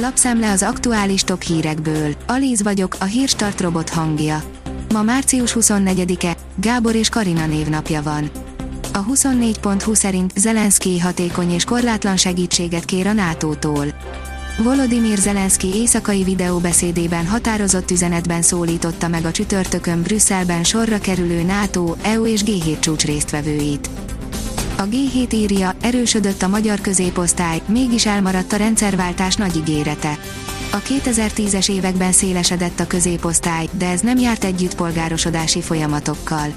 Lapszemle az aktuális top hírekből. Alíz vagyok, a hírstart robot hangja. Ma március 24-e, Gábor és Karina névnapja van. A 24.20 szerint Zelenszky hatékony és korlátlan segítséget kér a NATO-tól. Volodymyr Zelenszky éjszakai videóbeszédében határozott üzenetben szólította meg a csütörtökön Brüsszelben sorra kerülő NATO, EU és G7 csúcs résztvevőit. A G7 írja, erősödött a magyar középosztály, mégis elmaradt a rendszerváltás nagy ígérete. A 2010-es években szélesedett a középosztály, de ez nem járt együtt polgárosodási folyamatokkal.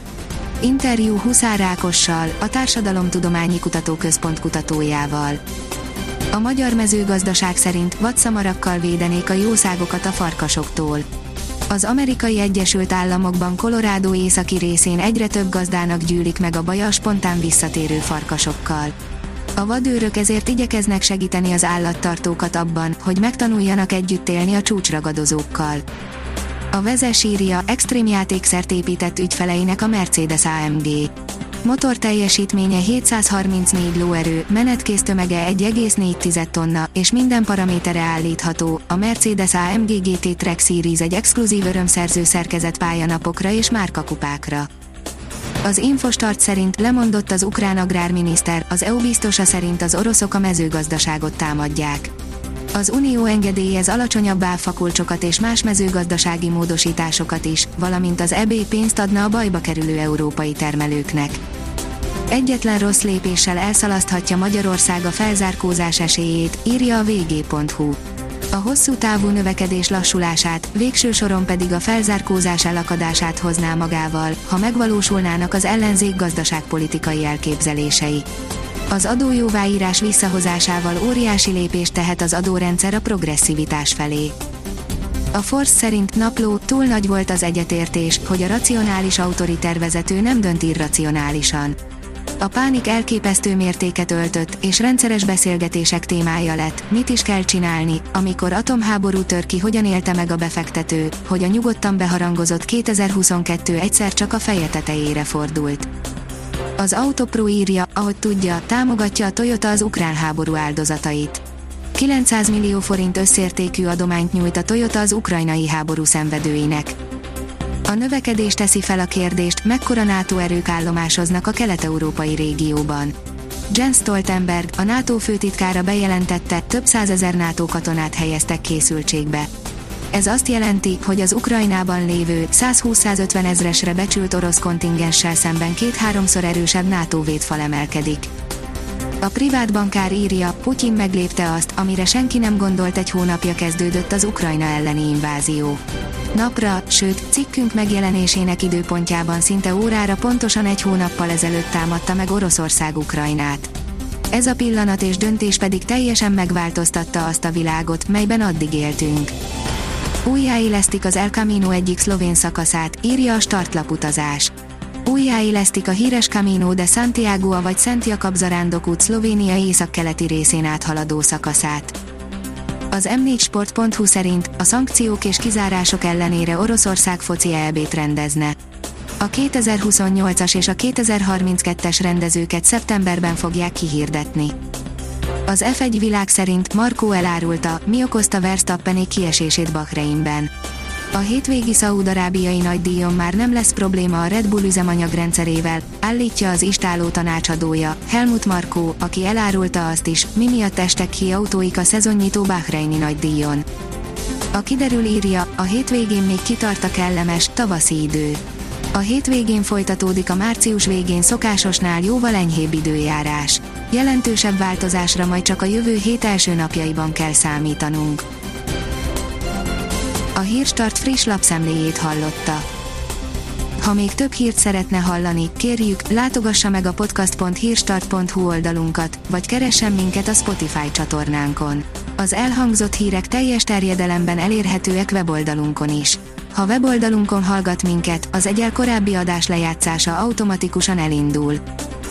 Interjú Huszár Rákossal, a Társadalomtudományi Kutatóközpont kutatójával. A magyar mezőgazdaság szerint vadszamarakkal védenék a jószágokat a farkasoktól. Az amerikai Egyesült Államokban Colorado északi részén egyre több gazdának gyűlik meg a baja a spontán visszatérő farkasokkal. A vadőrök ezért igyekeznek segíteni az állattartókat abban, hogy megtanuljanak együtt élni a csúcsragadozókkal. A vezes írja, extrém játékszert épített ügyfeleinek a Mercedes AMG. Motor teljesítménye 734 lóerő, menetkész tömege 1,4 tonna, és minden paramétere állítható. A Mercedes AMG GT Track Series egy exkluzív örömszerző szerkezet pályanapokra és márkakupákra. Az Infostart szerint lemondott az ukrán agrárminiszter, az EU biztosa szerint az oroszok a mezőgazdaságot támadják. Az Unió engedélyez alacsonyabb áfakulcsokat és más mezőgazdasági módosításokat is, valamint az EB pénzt adna a bajba kerülő európai termelőknek. Egyetlen rossz lépéssel elszalaszthatja Magyarország a felzárkózás esélyét, írja a vg.hu. A hosszú távú növekedés lassulását, végső soron pedig a felzárkózás elakadását hozná magával, ha megvalósulnának az ellenzék gazdaságpolitikai elképzelései. Az adójóváírás visszahozásával óriási lépést tehet az adórendszer a progresszivitás felé. A Force szerint napló túl nagy volt az egyetértés, hogy a racionális autoritervezető nem dönt irracionálisan. A pánik elképesztő mértéket öltött, és rendszeres beszélgetések témája lett, mit is kell csinálni, amikor atomháború tör ki hogyan élte meg a befektető, hogy a nyugodtan beharangozott 2022 egyszer csak a feje tetejére fordult. Az Autopro írja, ahogy tudja, támogatja a Toyota az ukrán háború áldozatait. 900 millió forint összértékű adományt nyújt a Toyota az ukrajnai háború szenvedőinek. A növekedés teszi fel a kérdést, mekkora NATO erők állomásoznak a kelet-európai régióban. Jens Stoltenberg, a NATO főtitkára bejelentette, több százezer NATO katonát helyeztek készültségbe. Ez azt jelenti, hogy az Ukrajnában lévő 120-150 ezresre becsült orosz kontingenssel szemben két-háromszor erősebb NATO védfal emelkedik. A privát bankár írja, Putyin meglépte azt, amire senki nem gondolt egy hónapja kezdődött az Ukrajna elleni invázió. Napra, sőt, cikkünk megjelenésének időpontjában szinte órára pontosan egy hónappal ezelőtt támadta meg Oroszország Ukrajnát. Ez a pillanat és döntés pedig teljesen megváltoztatta azt a világot, melyben addig éltünk. Újjáélesztik az El Camino egyik szlovén szakaszát, írja a startlaputazás. Újjáélesztik a híres Camino de Santiago vagy Szent Jakab zarándokút Szlovénia északkeleti részén áthaladó szakaszát. Az m4sport.hu szerint a szankciók és kizárások ellenére Oroszország foci EB-t rendezne. A 2028-as és a 2032-es rendezőket szeptemberben fogják kihirdetni. Az F1 világ szerint Markó elárulta, mi okozta Verstappené kiesését Bahreinben. A hétvégi szaúd-arábiai nagydíjon már nem lesz probléma a Red Bull üzemanyagrendszerével, állítja az istáló tanácsadója, Helmut Markó, aki elárulta azt is, mi miatt estek ki autóik a szezonnyitó Bahreini nagydíjon. A kiderül írja, a hétvégén még kitart a kellemes, tavaszi idő. A hétvégén folytatódik a március végén szokásosnál jóval enyhébb időjárás. Jelentősebb változásra majd csak a jövő hét első napjaiban kell számítanunk. A Hírstart friss lapszemléjét hallotta. Ha még több hírt szeretne hallani, kérjük, látogassa meg a podcast.hírstart.hu oldalunkat, vagy keressen minket a Spotify csatornánkon. Az elhangzott hírek teljes terjedelemben elérhetőek weboldalunkon is. Ha weboldalunkon hallgat minket, az egyel korábbi adás lejátszása automatikusan elindul.